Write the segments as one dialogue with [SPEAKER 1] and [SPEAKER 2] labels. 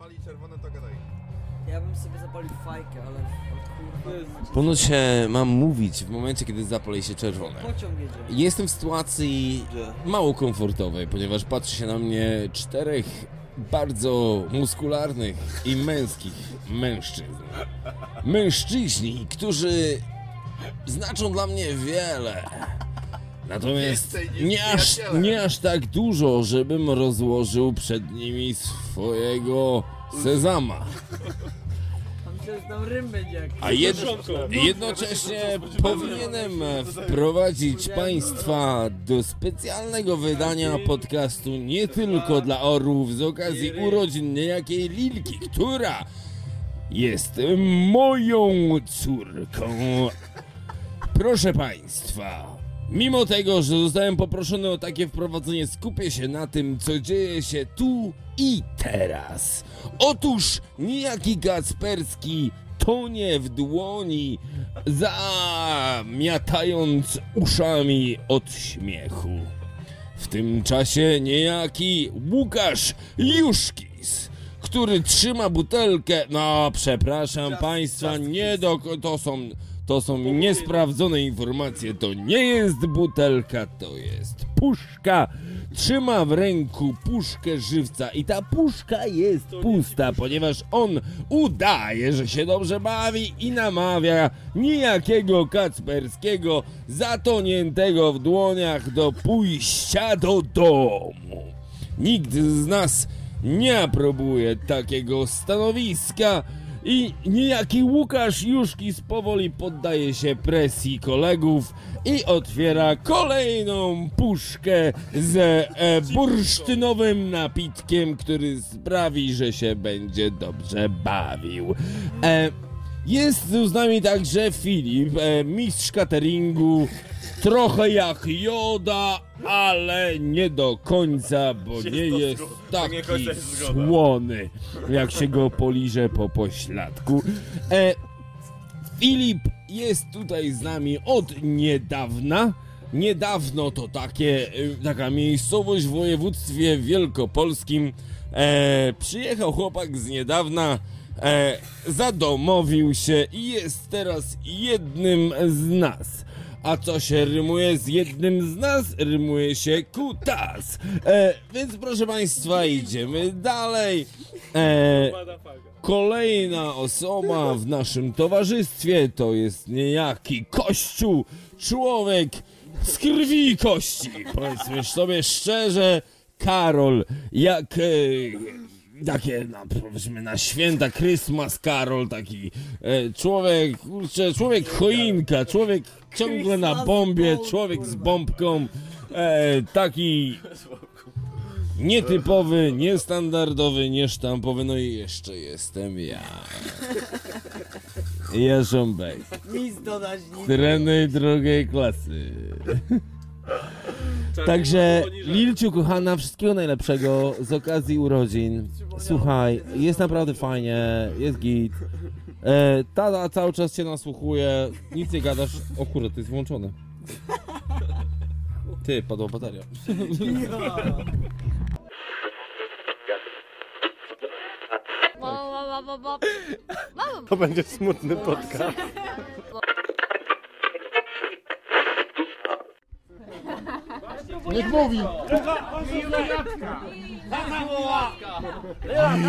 [SPEAKER 1] zapali czerwone, to gadaj.
[SPEAKER 2] Ja bym sobie zapalił fajkę, ale o kurwa, macie...
[SPEAKER 3] Ponoć się mam mówić w momencie, kiedy zapali się czerwone.
[SPEAKER 2] Pociąg jedzie.
[SPEAKER 3] Jestem w sytuacji mało komfortowej, ponieważ patrzy się na mnie czterech bardzo muskularnych i męskich mężczyzn. Mężczyźni, którzy znaczą dla mnie wiele. Natomiast nie aż, nie aż tak dużo, żebym rozłożył przed nimi swojego sezama. A jedno, jednocześnie powinienem wprowadzić Państwa do specjalnego wydania podcastu nie tylko dla orłów z okazji urodzin niejakiej Lilki, która jest moją córką. Proszę Państwa, mimo tego, że zostałem poproszony o takie wprowadzenie, skupię się na tym, co dzieje się tu i teraz. Otóż niejaki Kacperski tonie w dłoni, zamiatając uszami od śmiechu. W tym czasie niejaki Łukasz Juszkis, który trzyma butelkę. No, przepraszam państwa, nie do. To są. To są niesprawdzone informacje. To nie jest butelka, to jest puszka. Trzyma w ręku puszkę żywca i ta puszka jest pusta, ponieważ on udaje, że się dobrze bawi i namawia niejakiego Kacperskiego zatoniętego w dłoniach do pójścia do domu. Nikt z nas nie aprobuje takiego stanowiska i niejaki Łukasz Juszkis powoli poddaje się presji kolegów i otwiera kolejną puszkę z e, bursztynowym napitkiem, który sprawi, że się będzie dobrze bawił. E, jest tu z nami także Filip, e, mistrz cateringu, trochę jak Joda, ale nie do końca, bo nie jest taki słony, jak się go poliże po pośladku. E, Filip jest tutaj z nami od niedawna. Niedawno to takie, y, taka miejscowość w województwie wielkopolskim. E, przyjechał chłopak z niedawna, e, zadomowił się i jest teraz jednym z nas. A co się rymuje z jednym z nas? Rymuje się kutas. E, więc proszę Państwa, idziemy dalej. E, Kolejna osoba w naszym towarzystwie to jest niejaki Kościół, człowiek z krwi i kości. Powiedzmy sobie szczerze, Karol, jak e, takie, no, powiedzmy na święta Christmas Karol, taki e, człowiek, kurczę, człowiek choinka, człowiek ciągle na bombie, człowiek z bombką, e, taki Nietypowy, niestandardowy, niesztampowy, no i jeszcze jestem ja. Jarząbek,
[SPEAKER 2] Nic dodać, nic.
[SPEAKER 3] trener drugiej klasy. Także Lilciu, kochana, wszystkiego najlepszego z okazji urodzin. Słuchaj, jest naprawdę fajnie, jest git. E, tata cały czas cię nasłuchuje, nic nie gadasz. O kurde, to jest włączone. Ty, padła bateria.
[SPEAKER 4] To będzie smutny podcast.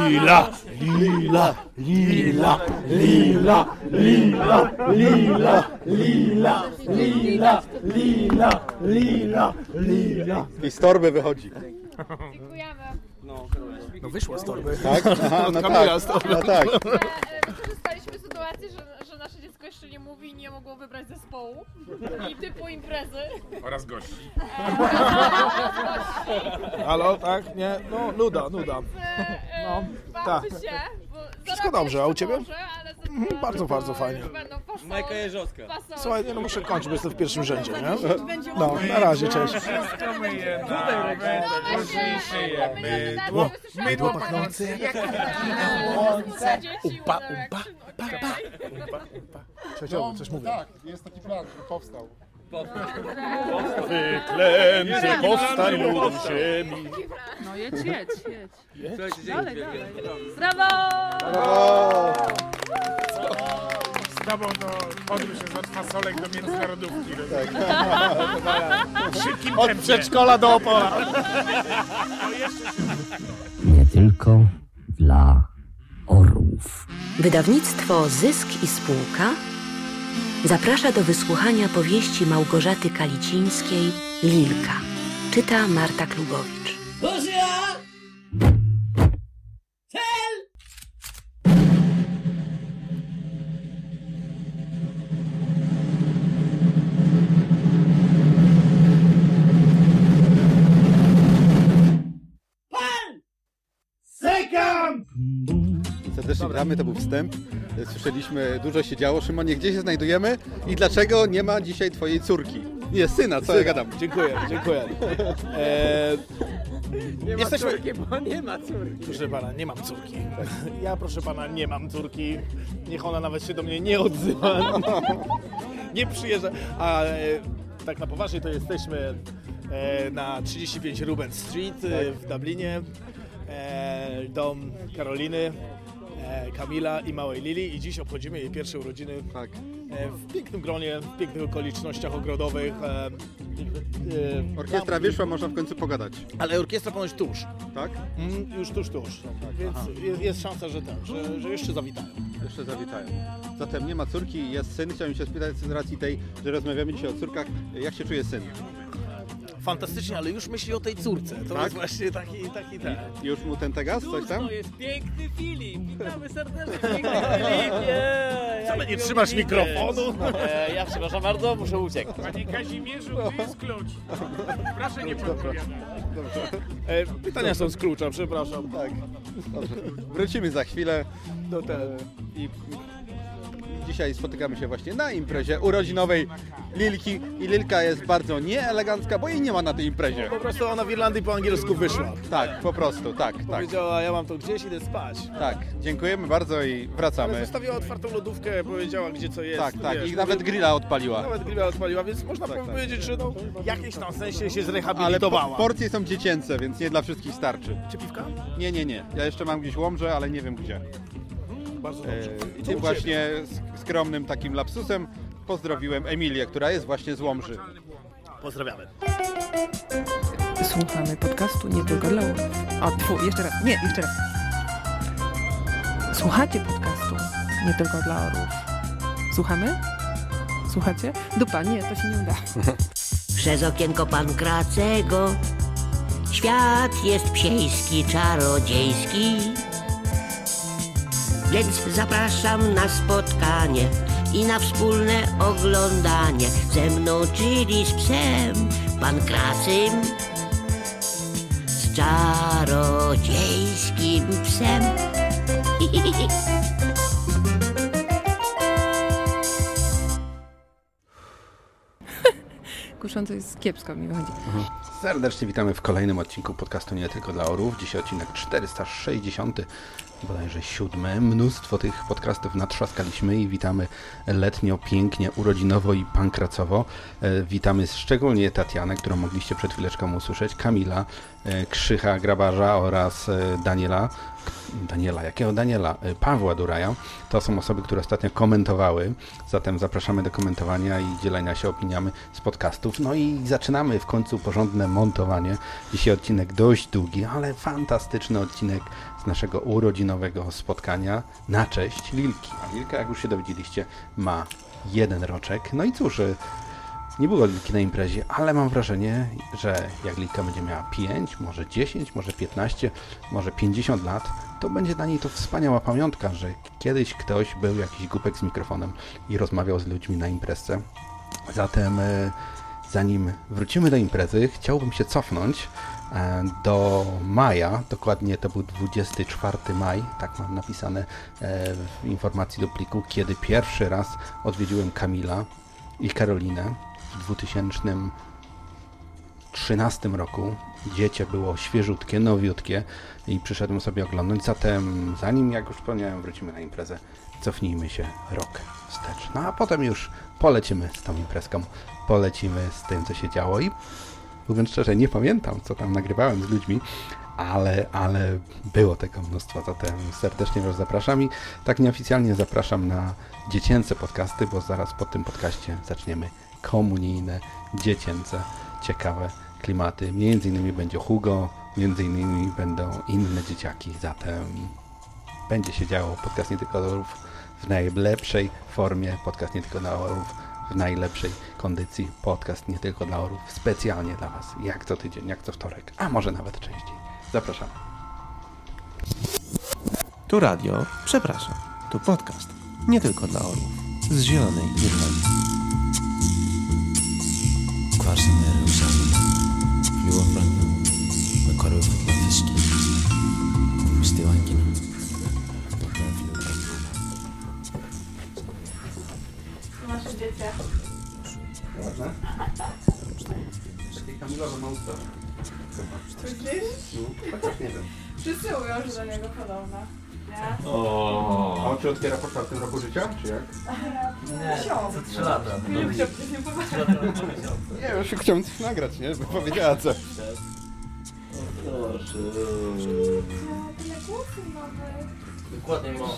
[SPEAKER 4] Lila, lila, lila, lila, lila, lila, lila, lila, lila, lila, lila. I z torby wychodzi.
[SPEAKER 5] Dziękujemy.
[SPEAKER 4] No wyszła z torby.
[SPEAKER 1] Tak? Aha, no tak. No tak.
[SPEAKER 6] Oraz gości.
[SPEAKER 4] Halo, tak? Nie? No, nuda, nuda.
[SPEAKER 5] E,
[SPEAKER 4] No,
[SPEAKER 5] no,
[SPEAKER 4] tak.
[SPEAKER 5] się,
[SPEAKER 4] Wszystko dobrze, a u ciebie? Mhm, bardzo, bardzo fajnie.
[SPEAKER 2] Majka Jeżowska.
[SPEAKER 4] Słuchaj, nie no muszę kończyć, bo jestem w pierwszym rzędzie, nie? No, na razie, cześć.
[SPEAKER 6] Wszystko myje
[SPEAKER 5] No właśnie, mydło,
[SPEAKER 4] mydło pachnące
[SPEAKER 5] jak
[SPEAKER 4] słońce.
[SPEAKER 5] Upa,
[SPEAKER 4] Umpa, umpa,
[SPEAKER 5] upa,
[SPEAKER 4] Cześć, coś mówię.
[SPEAKER 1] Tak, jest taki plan, że powstał.
[SPEAKER 4] Wyklęty powstań lud ziemi.
[SPEAKER 7] No jedź, jedź, jedź. Dalej, dalej.
[SPEAKER 5] Brawo!
[SPEAKER 6] Z tobą to podróż jest od fasolek do międzynarodówki. Tak. W szybkim
[SPEAKER 4] Od
[SPEAKER 6] tempie.
[SPEAKER 4] przedszkola do Opola.
[SPEAKER 8] nie tylko dla orłów.
[SPEAKER 9] Wydawnictwo Zysk i Spółka zaprasza do wysłuchania powieści Małgorzaty Kalicińskiej Lilka. Czyta Marta Klubowicz.
[SPEAKER 1] Witamy, to był wstęp. Słyszeliśmy, dużo się działo. Szymonie, gdzie się znajdujemy i dlaczego nie ma dzisiaj twojej córki? Nie, syna, co ja gadam?
[SPEAKER 4] Dziękuję, dziękuję. E, jesteśmy... bo nie ma córki. Proszę pana, nie mam córki. Ja, proszę pana, nie mam córki. Niech ona nawet się do mnie nie odzywa. Nie przyjeżdża. A e, tak na poważnie to jesteśmy e, na 35 Ruben Street e, w Dublinie. E, dom Karoliny. E, Kamila i małej Lili i dziś obchodzimy jej pierwsze urodziny
[SPEAKER 1] Tak.
[SPEAKER 4] e, w pięknym gronie, w pięknych okolicznościach ogrodowych. e,
[SPEAKER 1] Orkiestra wyszła, można w końcu pogadać.
[SPEAKER 4] ale orkiestra ponoć tuż.
[SPEAKER 1] Tak?
[SPEAKER 4] Mm, już tuż, tuż. Więc jest, jest szansa, że tak, że, że jeszcze zawitają.
[SPEAKER 1] Jeszcze zawitają. Zatem nie ma córki, jest syn. Chciałem się spytać z racji tej, że rozmawiamy dzisiaj o córkach, jak się czuje syn?
[SPEAKER 4] Fantastycznie, ale już myśli o tej córce. To
[SPEAKER 1] Tak?
[SPEAKER 4] jest właśnie taki, taki ten.
[SPEAKER 1] Już mu ten tegas, coś tam?
[SPEAKER 2] jest piękny Filip. Witamy serdecznie, piękny Filipie.
[SPEAKER 4] Co, nie trzymasz mikrofonu?
[SPEAKER 2] E, ja przepraszam bardzo, muszę uciekać.
[SPEAKER 6] Panie Kazimierzu, tu jest klucz. Proszę nie podpowiadać.
[SPEAKER 4] E, pytania są z klucza, przepraszam.
[SPEAKER 1] Tak. Dobrze. Wrócimy za chwilę.
[SPEAKER 4] Do ten.
[SPEAKER 1] I dzisiaj spotykamy się właśnie na imprezie urodzinowej Lilki. I Lilka jest bardzo nieelegancka, bo jej nie ma na tej imprezie.
[SPEAKER 4] Po prostu ona w Irlandii po angielsku wyszła.
[SPEAKER 1] Tak, po prostu, tak, tak.
[SPEAKER 4] Powiedziała, ja mam to gdzieś, idę spać.
[SPEAKER 1] Tak, dziękujemy bardzo i
[SPEAKER 4] Ale
[SPEAKER 1] wracamy.
[SPEAKER 4] zostawiła otwartą lodówkę, powiedziała gdzie co jest.
[SPEAKER 1] Tak, tak,
[SPEAKER 4] wiesz,
[SPEAKER 1] i nawet grilla odpaliła.
[SPEAKER 4] Nawet grilla odpaliła, więc można
[SPEAKER 1] Tak, tak.
[SPEAKER 4] powiedzieć, że no, w jakimś tam sensie się
[SPEAKER 1] Ale
[SPEAKER 4] zrehabilitowała.
[SPEAKER 1] porcje są dziecięce, więc nie dla wszystkich starczy.
[SPEAKER 4] Czy piwka?
[SPEAKER 1] Nie, nie, nie. Ja jeszcze mam gdzieś łomże, ale nie wiem gdzie.
[SPEAKER 4] Bardzo
[SPEAKER 1] E,
[SPEAKER 4] dobrze.
[SPEAKER 1] I tym właśnie sk- skromnym takim lapsusem pozdrowiłem Emilię, która jest właśnie z Łomży.
[SPEAKER 4] Pozdrawiamy.
[SPEAKER 7] Słuchamy podcastu nie tylko dla orłów. O, tfu, jeszcze raz. Nie, jeszcze raz. Słuchacie podcastu nie tylko dla orłów. Słuchamy? Słuchacie? Dupa, nie, to się nie uda.
[SPEAKER 9] Przez okienko Pankracego świat jest psiejski, czarodziejski. Więc zapraszam na spotkanie i na wspólne oglądanie ze mną, czyli z psem Pankracym, z czarodziejskim psem.
[SPEAKER 7] Kusząco jest kiepsko mi wychodzi.
[SPEAKER 1] Serdecznie witamy w kolejnym odcinku podcastu Nie Tylko dla Orów. Dzisiaj odcinek 460, bodajże siódmy. Mnóstwo tych podcastów natrzaskaliśmy i witamy letnio, pięknie, urodzinowo i pankracowo. E, Witamy szczególnie Tatianę, którą mogliście przed chwileczką usłyszeć, Kamila, e, Krzycha Grabarza oraz e, Daniela. Daniela, jakiego Daniela? E, Pawła Duraja. To są osoby, które ostatnio komentowały, zatem zapraszamy do komentowania i dzielenia się opiniami z podcastów. No i zaczynamy w końcu porządne montowanie. Dzisiaj odcinek dość długi, ale fantastyczny odcinek z naszego urodzinowego spotkania na cześć Lilki. A Lilka, jak już się dowiedzieliście, ma jeden roczek. No i cóż, e, nie było Lilki na imprezie, ale mam wrażenie, że jak Lilka będzie miała 5, może 10, może 15, może 50 lat, to będzie dla niej to wspaniała pamiątka, że kiedyś ktoś był jakiś głupek z mikrofonem i rozmawiał z ludźmi na imprezce. Zatem e, zanim wrócimy do imprezy, chciałbym się cofnąć e, do maja, dokładnie to był 24 maj, tak mam napisane e, w informacji do pliku, kiedy pierwszy raz odwiedziłem Kamila i Karolinę w 2000 2013 roku. Dziecię było świeżutkie, nowiutkie i przyszedłem sobie oglądać. Zatem, zanim, jak już wspomniałem, wrócimy na imprezę, cofnijmy się rok wstecz. No a potem już polecimy z tą imprezką, polecimy z tym, co się działo i mówiąc szczerze, nie pamiętam, co tam nagrywałem z ludźmi, ale, ale było tego mnóstwo, zatem serdecznie Was zapraszam i tak nieoficjalnie zapraszam na dziecięce podcasty, bo zaraz po tym podcaście zaczniemy komunijne, dziecięce, ciekawe klimaty. Między innymi będzie Hugo, między innymi będą inne dzieciaki, zatem będzie się działo. Podcast nie tylko orów w najlepszej formie, podcast nie tylko dla orów w najlepszej kondycji, podcast nie tylko dla orów, specjalnie dla Was, jak co tydzień, jak co wtorek, a może nawet częściej. Zapraszam.
[SPEAKER 10] Tu radio, przepraszam, tu podcast. Nie tylko dla orłów. Z Zielonej Irlandii.
[SPEAKER 11] Fisk. Puste vankina.
[SPEAKER 5] Nasze dziecię.
[SPEAKER 1] Ładne?
[SPEAKER 5] Myślisz?
[SPEAKER 1] No, chociaż nie wiem.
[SPEAKER 5] Wszyscy mówią, że do niego podobna. Nie?
[SPEAKER 1] A on czy otwiera po czwartym roku życia, czy jak?
[SPEAKER 5] Miesiąc.
[SPEAKER 2] Co trzy lata.
[SPEAKER 5] Nie nie.
[SPEAKER 1] Nie, już chciałem coś nagrać, nie? Bo powiedziała co.
[SPEAKER 2] Proszę.
[SPEAKER 5] Tyle głosy mamy.
[SPEAKER 2] Dokładnie ma 8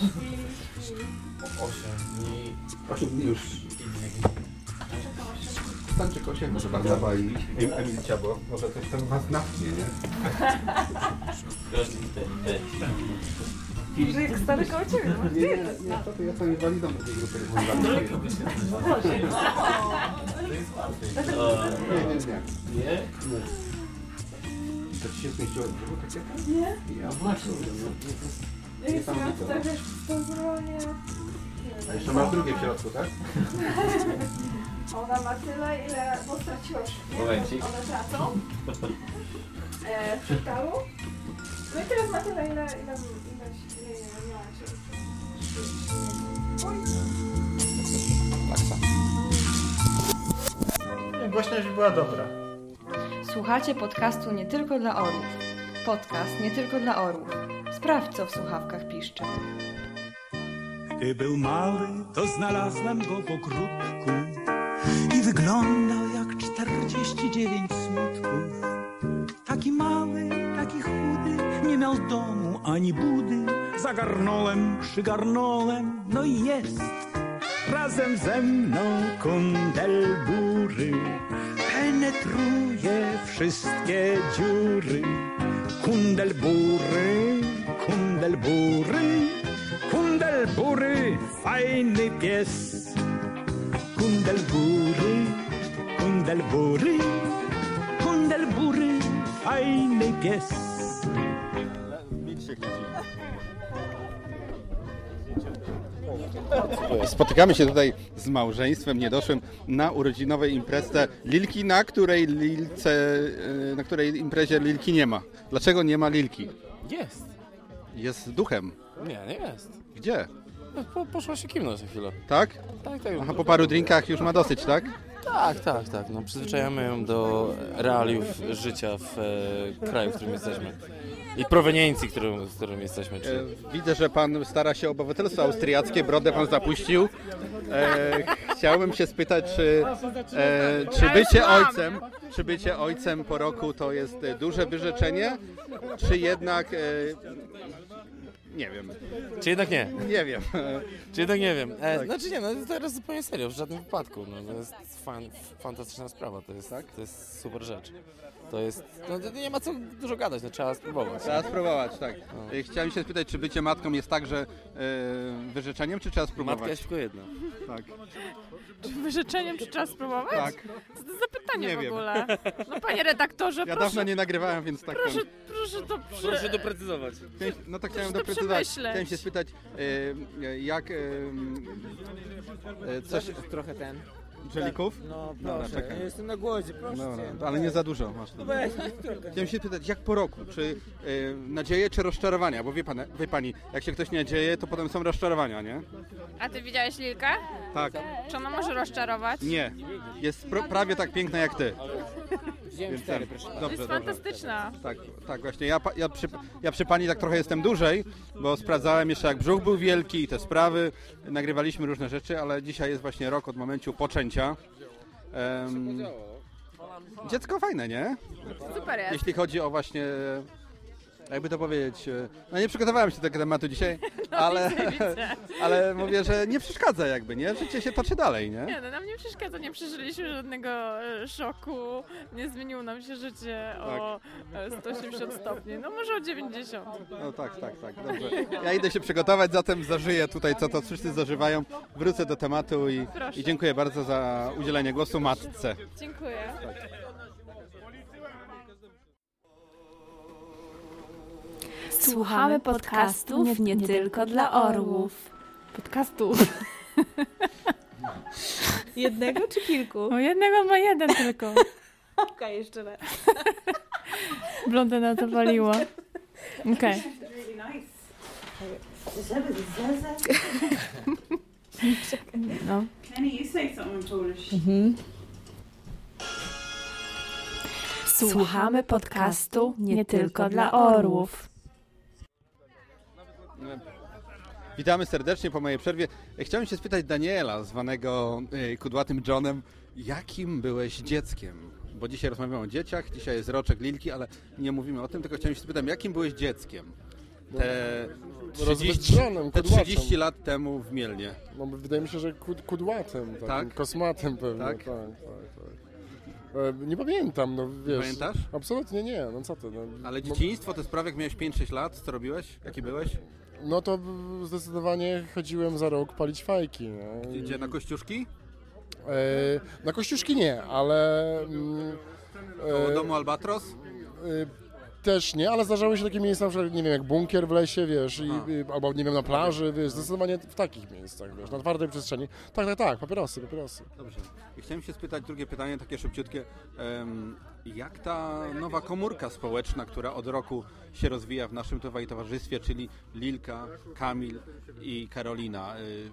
[SPEAKER 2] dni.
[SPEAKER 1] 8 dni już. Stanczyk 8, może Barnawa i Emil Ciabo. Może coś tam was natchnie, nie?
[SPEAKER 2] Każdy ten
[SPEAKER 5] Że jak stary koło ciebie, masz
[SPEAKER 1] Nie, nie, nie, to ja sam inwalidą do tej grupy
[SPEAKER 2] nazywało. To jest łatwiej.
[SPEAKER 1] Nie, nie, nie.
[SPEAKER 2] Nie?
[SPEAKER 1] To ci się zmieściło w brzuchu takie?
[SPEAKER 5] Nie?
[SPEAKER 1] Ja właśnie.
[SPEAKER 5] Jak jest na to, wiesz, to zrobię.
[SPEAKER 1] A jeszcze masz drugie w środku, tak?
[SPEAKER 5] Ona ma tyle, ile bo straciła.
[SPEAKER 2] Momencik.
[SPEAKER 5] One tracą. E, w szpitalu. No i teraz ma tyle, ile, ile, ile, ile nie.
[SPEAKER 6] Głośność była dobra.
[SPEAKER 12] Słuchacie podcastu nie tylko dla orłów. Podcast nie tylko dla orłów. Sprawdź, co w słuchawkach piszczy.
[SPEAKER 13] Gdy był mały, to znalazłem go w ogródku i wyglądał jak 49 smutków. Taki mały, taki chudy, nie miał domu ani budy. Zagarnąłem, przygarnąłem, no i jest. Razem ze mną kundel bury penetruje wszystkie dziury. Kundel bury, kundel bury, kundel bury, fajny pies. Kundel bury, kundel bury, kundel bury, fajny pies.
[SPEAKER 1] Spotykamy się tutaj z małżeństwem niedoszłym na urodzinowej imprezie Lilki, na której Lilce, e, na której imprezie Lilki nie ma. Dlaczego nie ma Lilki?
[SPEAKER 3] Jest.
[SPEAKER 1] Jest duchem.
[SPEAKER 3] Nie, nie jest.
[SPEAKER 1] Gdzie?
[SPEAKER 3] No, Po, poszła się kimnąć za chwilę.
[SPEAKER 1] Tak?
[SPEAKER 3] Tak, tak.
[SPEAKER 1] Aha, po paru drinkach już ma dosyć, tak?
[SPEAKER 3] Tak, tak, tak. No, przyzwyczajamy ją do realiów życia w e, kraju, w którym jesteśmy. I proweniencji, w którym jesteśmy. Czy...
[SPEAKER 1] E, Widzę, że pan stara się o obywatelstwo austriackie, brodę pan zapuścił. E, chciałbym się spytać, czy, e, czy bycie ojcem, czy bycie ojcem po roku to jest duże wyrzeczenie, czy jednak e, nie wiem.
[SPEAKER 3] Czy jednak nie?
[SPEAKER 1] Nie wiem.
[SPEAKER 3] Czy jednak nie wiem. E,
[SPEAKER 1] Tak.
[SPEAKER 3] Znaczy nie, no teraz zupełnie serio, w żadnym wypadku. No, to jest fan, fantastyczna sprawa, to jest, to jest super rzecz. To jest, no to nie ma co dużo gadać, no trzeba spróbować.
[SPEAKER 1] Trzeba spróbować, tak.
[SPEAKER 3] No.
[SPEAKER 1] E, Chciałem się spytać, czy bycie matką jest także e, wyrzeczeniem, czy trzeba spróbować?
[SPEAKER 3] Matka jest tylko jedna.
[SPEAKER 1] Tak.
[SPEAKER 5] Czy wyrzeczeniem czy trzeba spróbować?
[SPEAKER 1] Tak.
[SPEAKER 5] Co to za pytanie
[SPEAKER 1] Nie
[SPEAKER 5] w
[SPEAKER 1] wiem.
[SPEAKER 5] ogóle? No panie redaktorze,
[SPEAKER 1] Ja
[SPEAKER 5] proszę.
[SPEAKER 1] dawno nie nagrywałem, więc tak
[SPEAKER 5] Proszę,
[SPEAKER 1] ten-
[SPEAKER 5] proszę to przy...
[SPEAKER 3] Proszę doprecyzować.
[SPEAKER 1] Chciałem- No to chciałem
[SPEAKER 5] Proszę to
[SPEAKER 1] doprecyzować.
[SPEAKER 5] przemyśleć.
[SPEAKER 1] Chciałem się spytać, e, jak e, e, coś...
[SPEAKER 14] Trochę ten.
[SPEAKER 1] Żelików?
[SPEAKER 14] No
[SPEAKER 1] Dobra,
[SPEAKER 14] proszę,
[SPEAKER 1] czekaj.
[SPEAKER 14] ja jestem na głodzie, proszę
[SPEAKER 1] Dobra,
[SPEAKER 14] cię.
[SPEAKER 1] ale nie za dużo masz.
[SPEAKER 14] No weź.
[SPEAKER 1] Chciałem się spytać, jak po roku? Czy e, nadzieje, czy rozczarowania? Bo wie, pan, wie pani, jak się ktoś nie nadzieje, to potem są rozczarowania, nie?
[SPEAKER 5] A ty widziałeś Lilkę?
[SPEAKER 1] Tak.
[SPEAKER 5] Czy ona może rozczarować?
[SPEAKER 1] Nie. Jest pro, prawie tak piękna jak ty.
[SPEAKER 2] Wziąłem
[SPEAKER 1] Więc
[SPEAKER 2] cztery, proszę.
[SPEAKER 1] Dobrze,
[SPEAKER 15] To jest
[SPEAKER 1] dobrze.
[SPEAKER 15] fantastyczna.
[SPEAKER 1] Tak, tak właśnie. Ja, pa- ja, przy, ja przy pani tak trochę jestem dłużej, bo sprawdzałem jeszcze jak brzuch był wielki i te sprawy. Nagrywaliśmy różne rzeczy, ale dzisiaj jest właśnie rok od momentu poczęcia. Em, dziecko fajne, nie?
[SPEAKER 15] Super jest.
[SPEAKER 1] Jeśli chodzi o właśnie, jakby to powiedzieć, e, no nie przygotowałem się do tego tematu dzisiaj, ale,
[SPEAKER 15] widzę, widzę.
[SPEAKER 1] ale mówię, że nie przeszkadza jakby, nie? Życie się toczy dalej, nie?
[SPEAKER 15] Nie, no nam nie przeszkadza, nie przeżyliśmy żadnego e, szoku, nie zmieniło nam się życie o e, 180 stopni, no może o 90.
[SPEAKER 1] No tak, tak, tak, dobrze. Ja idę się przygotować, zatem zażyję tutaj, co to wszyscy zażywają. Wrócę do tematu i, i dziękuję bardzo za udzielenie głosu matce.
[SPEAKER 15] Dziękuję.
[SPEAKER 16] Słuchamy podcastów nie tylko dla orłów.
[SPEAKER 17] Podcastu.
[SPEAKER 16] Jednego czy kilku?
[SPEAKER 15] O jednego ma jeden tylko.
[SPEAKER 16] Okej, jeszcze raz.
[SPEAKER 15] Blondyna to waliła. Okej. No.
[SPEAKER 7] Kenny, you say something in Polish.
[SPEAKER 16] Słuchamy podcastu nie tylko dla orłów.
[SPEAKER 1] Witamy serdecznie po mojej przerwie. Chciałem się spytać Daniela, zwanego y, Kudłatym Johnem, jakim byłeś dzieckiem? Bo dzisiaj rozmawiamy o dzieciach, dzisiaj jest roczek Lilki, ale nie mówimy o tym, tylko chciałem się spytać, jakim byłeś dzieckiem? Te 30,
[SPEAKER 18] Rozwydrzonym,
[SPEAKER 1] te
[SPEAKER 18] kudłatym.
[SPEAKER 1] 30 lat temu w Mielnie.
[SPEAKER 18] No wydaje mi się, że kud, kudłatym, takim
[SPEAKER 1] Tak?
[SPEAKER 18] kosmatym pewnie.
[SPEAKER 1] Tak?
[SPEAKER 18] Tak, tak, tak. E, nie pamiętam, no wiesz.
[SPEAKER 1] Pamiętasz?
[SPEAKER 18] Absolutnie nie, no co ty. No,
[SPEAKER 1] Ale
[SPEAKER 18] no-
[SPEAKER 1] dzieciństwo to jest prawie jak miałeś 5-6 lat, co robiłeś? Jaki byłeś?
[SPEAKER 18] No to zdecydowanie chodziłem za rok palić fajki. Nie?
[SPEAKER 1] Gdzie, na Kościuszki?
[SPEAKER 18] E, na Kościuszki nie, ale... Mm,
[SPEAKER 1] Koło domu Albatros?
[SPEAKER 18] Też nie, ale zdarzały się takie miejsca, na przykład, nie wiem, jak bunkier w lesie, wiesz, i, i, albo nie wiem, na plaży, wiesz, zdecydowanie w takich miejscach, wiesz, na twardej przestrzeni. Tak, tak, tak, papierosy, papierosy.
[SPEAKER 1] Dobrze. I chciałem się spytać, drugie pytanie, takie szybciutkie. Em, jak ta nowa komórka społeczna, która od roku się rozwija w naszym towarzystwie, czyli Lilka, Kamil i Karolina, y,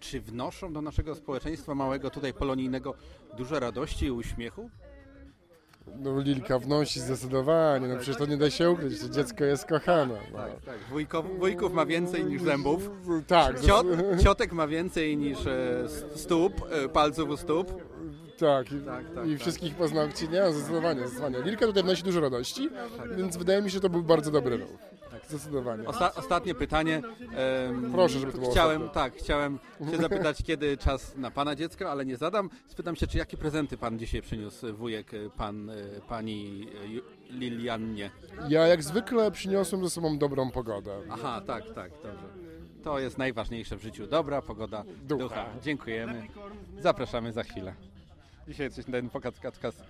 [SPEAKER 1] czy wnoszą do naszego społeczeństwa małego tutaj polonijnego dużo radości i uśmiechu?
[SPEAKER 18] No Lilka wnosi zdecydowanie, no przecież to nie da się ukryć, to dziecko jest kochane. No.
[SPEAKER 1] Tak, wujków, wujków ma więcej niż zębów.
[SPEAKER 18] Tak.
[SPEAKER 1] Ciot, ciotek ma więcej niż e, stóp, e, palców u stóp.
[SPEAKER 18] Tak, i,
[SPEAKER 1] Tak, tak,
[SPEAKER 18] i
[SPEAKER 1] tak.
[SPEAKER 18] wszystkich paznokci, nie, zdecydowanie, zdecydowanie. Lilka tutaj wnosi dużo radości, więc wydaje mi się, że to był bardzo dobry ruch. Zdecydowanie.
[SPEAKER 1] Osta ostatnie pytanie. Em,
[SPEAKER 18] Proszę, żeby to było
[SPEAKER 1] Chciałem,
[SPEAKER 18] ostatnie.
[SPEAKER 1] tak, chciałem się zapytać, kiedy czas na pana dziecko, ale nie zadam. Spytam się, czy jakie prezenty pan dzisiaj przyniósł, wujek, e, pan, e, pani e, Liliannie?
[SPEAKER 18] Ja jak zwykle przyniosłem ze sobą dobrą pogodę.
[SPEAKER 1] Aha, tak, tak, dobrze. To jest najważniejsze w życiu. Dobra pogoda ducha. Dziękujemy. Zapraszamy za chwilę. Dzisiaj coś ten pokaz,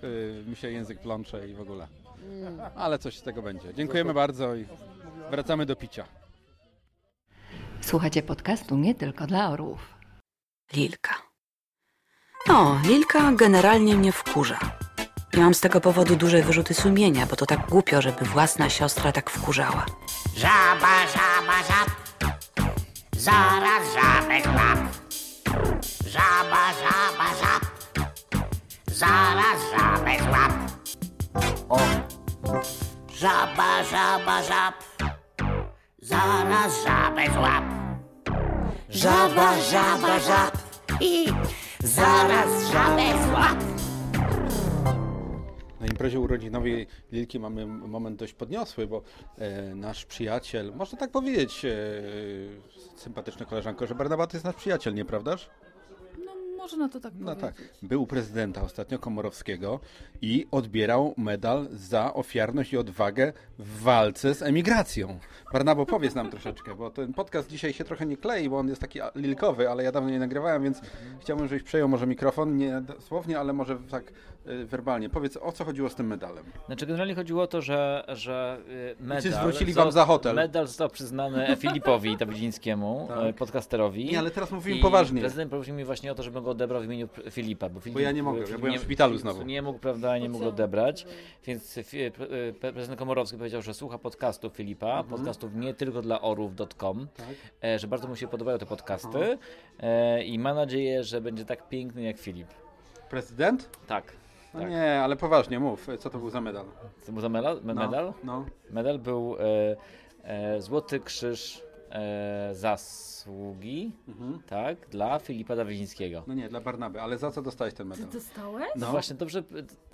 [SPEAKER 1] yy, mi się język plącze i w ogóle. Ale coś z tego będzie. Dziękujemy bardzo i wracamy do picia.
[SPEAKER 12] Słuchacie podcastu nie tylko dla orłów.
[SPEAKER 19] Lilka. No, Lilka generalnie mnie wkurza. Miałam z tego powodu duże wyrzuty sumienia, bo to tak głupio, żeby własna siostra tak wkurzała.
[SPEAKER 9] Żaba, żaba, żab. Zaraz żabę złap. Żaba, żaba, żab. Zaraz żabę złap. O. Żaba, żaba, żab. Zaraz żabę złap. Żaba, żaba, żab. I zaraz żabę złap.
[SPEAKER 1] Na imprezie urodzinowej Lilki mamy moment dość podniosły, bo e, nasz przyjaciel, można tak powiedzieć, e, sympatyczna koleżanko, że Barnabat jest nasz przyjaciel, nieprawdaż?
[SPEAKER 20] Można to tak
[SPEAKER 1] No
[SPEAKER 20] powiedzieć.
[SPEAKER 1] tak. Był u prezydenta ostatnio Komorowskiego i odbierał medal za ofiarność i odwagę w walce z emigracją. Barnabo, powiedz nam troszeczkę, bo ten podcast dzisiaj się trochę nie klei, bo on jest taki lilkowy, ale ja dawno nie nagrywałem, więc chciałbym, żebyś przejął może mikrofon, nie dosłownie, ale może tak y, werbalnie. Powiedz, o co chodziło z tym medalem?
[SPEAKER 2] Znaczy generalnie chodziło o to, że, że y, medal...
[SPEAKER 1] zwrócili wam za hotel.
[SPEAKER 2] Medal został przyznany Filipowi Dawidzińskiemu,
[SPEAKER 1] Tak.
[SPEAKER 2] y, podcasterowi.
[SPEAKER 1] Nie, ale teraz mówimy
[SPEAKER 2] I
[SPEAKER 1] poważnie.
[SPEAKER 2] prezydent prosił mnie właśnie o to, żebym go odebrał w imieniu Filipa. Bo, Filip,
[SPEAKER 1] ja nie mogę, ja
[SPEAKER 2] Filip
[SPEAKER 1] byłem w szpitalu znowu.
[SPEAKER 2] Nie mógł, prawda, nie mógł odebrać, więc prezydent Komorowski powiedział, że słucha podcastów Filipa,
[SPEAKER 1] Mhm.
[SPEAKER 2] podcastów nie tylko dla orów.com,
[SPEAKER 1] Tak.
[SPEAKER 2] e, że bardzo mu się podobają te podcasty
[SPEAKER 1] Aha.
[SPEAKER 2] e, i ma nadzieję, że będzie tak piękny jak Filip.
[SPEAKER 1] Prezydent?
[SPEAKER 2] Tak.
[SPEAKER 1] No
[SPEAKER 2] tak.
[SPEAKER 1] nie, ale poważnie mów, co to był za medal?
[SPEAKER 2] Co był za medal? Me-
[SPEAKER 1] No,
[SPEAKER 2] medal?
[SPEAKER 1] no.
[SPEAKER 2] Medal był e, e, Złoty Krzyż e, Zasługi, tak, dla Filipa Dawidzińskiego.
[SPEAKER 1] No nie, dla Barnaby, ale za co dostałeś ten medal?
[SPEAKER 20] Dostałeś?
[SPEAKER 2] No właśnie, dobrze,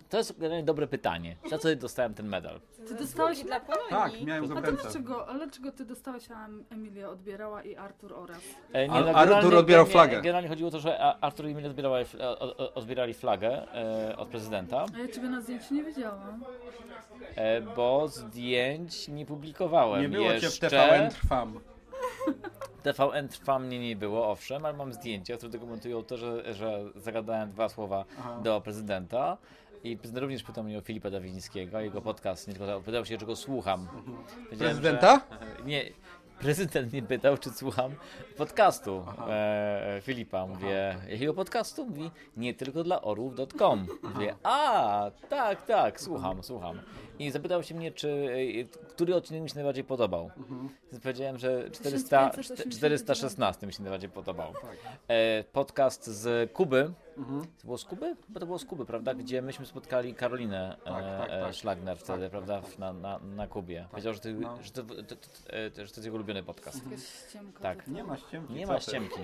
[SPEAKER 2] to jest generalnie dobre pytanie. Za co dostałem ten medal?
[SPEAKER 20] Ty dostałeś
[SPEAKER 5] dla Polonii.
[SPEAKER 1] Tak, miałem go
[SPEAKER 20] A to dlaczego, ale dlaczego ty dostałeś, a Emilia odbierała i Artur oraz?
[SPEAKER 2] E,
[SPEAKER 1] Ar-
[SPEAKER 2] no,
[SPEAKER 1] Artur
[SPEAKER 2] generalnie-
[SPEAKER 1] odbierał
[SPEAKER 2] nie,
[SPEAKER 1] flagę.
[SPEAKER 2] Generalnie chodziło o to, że Artur i Emilia odbierali, odbierali flagę e, od prezydenta,
[SPEAKER 20] A ja ciebie na zdjęciu nie widziałam.
[SPEAKER 2] e, bo zdjęć nie publikowałem
[SPEAKER 1] Nie było cię w
[SPEAKER 2] jeszcze.
[SPEAKER 1] TVN Trwam.
[SPEAKER 2] TVN trwa mnie nie było, owszem, ale mam zdjęcia, które dokumentują to, że, że zagadałem dwa słowa
[SPEAKER 1] Aha.
[SPEAKER 2] do prezydenta. I prezydent również pytał mnie o Filipa Dawidzińskiego, jego podcast, nie tylko pytał się, czy go słucham. Powiedziałem,
[SPEAKER 1] Prezydenta?
[SPEAKER 2] Że, nie, prezydent mnie pytał, czy słucham podcastu e, e, Filipa. Mówię, jakiego podcastu? Mówi, nie tylko dla orłów.com. Mówię, a, tak, tak, słucham, słucham. I zapytał się mnie, czy, e, który odcinek mi się najbardziej podobał. Więc powiedziałem, że 400,
[SPEAKER 20] 1589.
[SPEAKER 2] 416 mi się najbardziej podobał. E, podcast z Kuby.
[SPEAKER 1] Mhm.
[SPEAKER 2] To było z Kuby? Bo to było z Kuby, prawda? Gdzie myśmy spotkali Karolinę
[SPEAKER 1] Tak,
[SPEAKER 2] e,
[SPEAKER 1] tak,
[SPEAKER 2] e,
[SPEAKER 1] tak.
[SPEAKER 2] Szlagner wtedy,
[SPEAKER 1] Tak,
[SPEAKER 2] prawda?
[SPEAKER 1] tak.
[SPEAKER 2] Na, na, na Kubie. Powiedział, że, ty,
[SPEAKER 1] no.
[SPEAKER 2] że, to, to, to, że to jest jego ulubiony podcast.
[SPEAKER 20] Ściemka
[SPEAKER 2] Tak.
[SPEAKER 1] Nie ma ściemki.
[SPEAKER 2] Nie ma ściemki.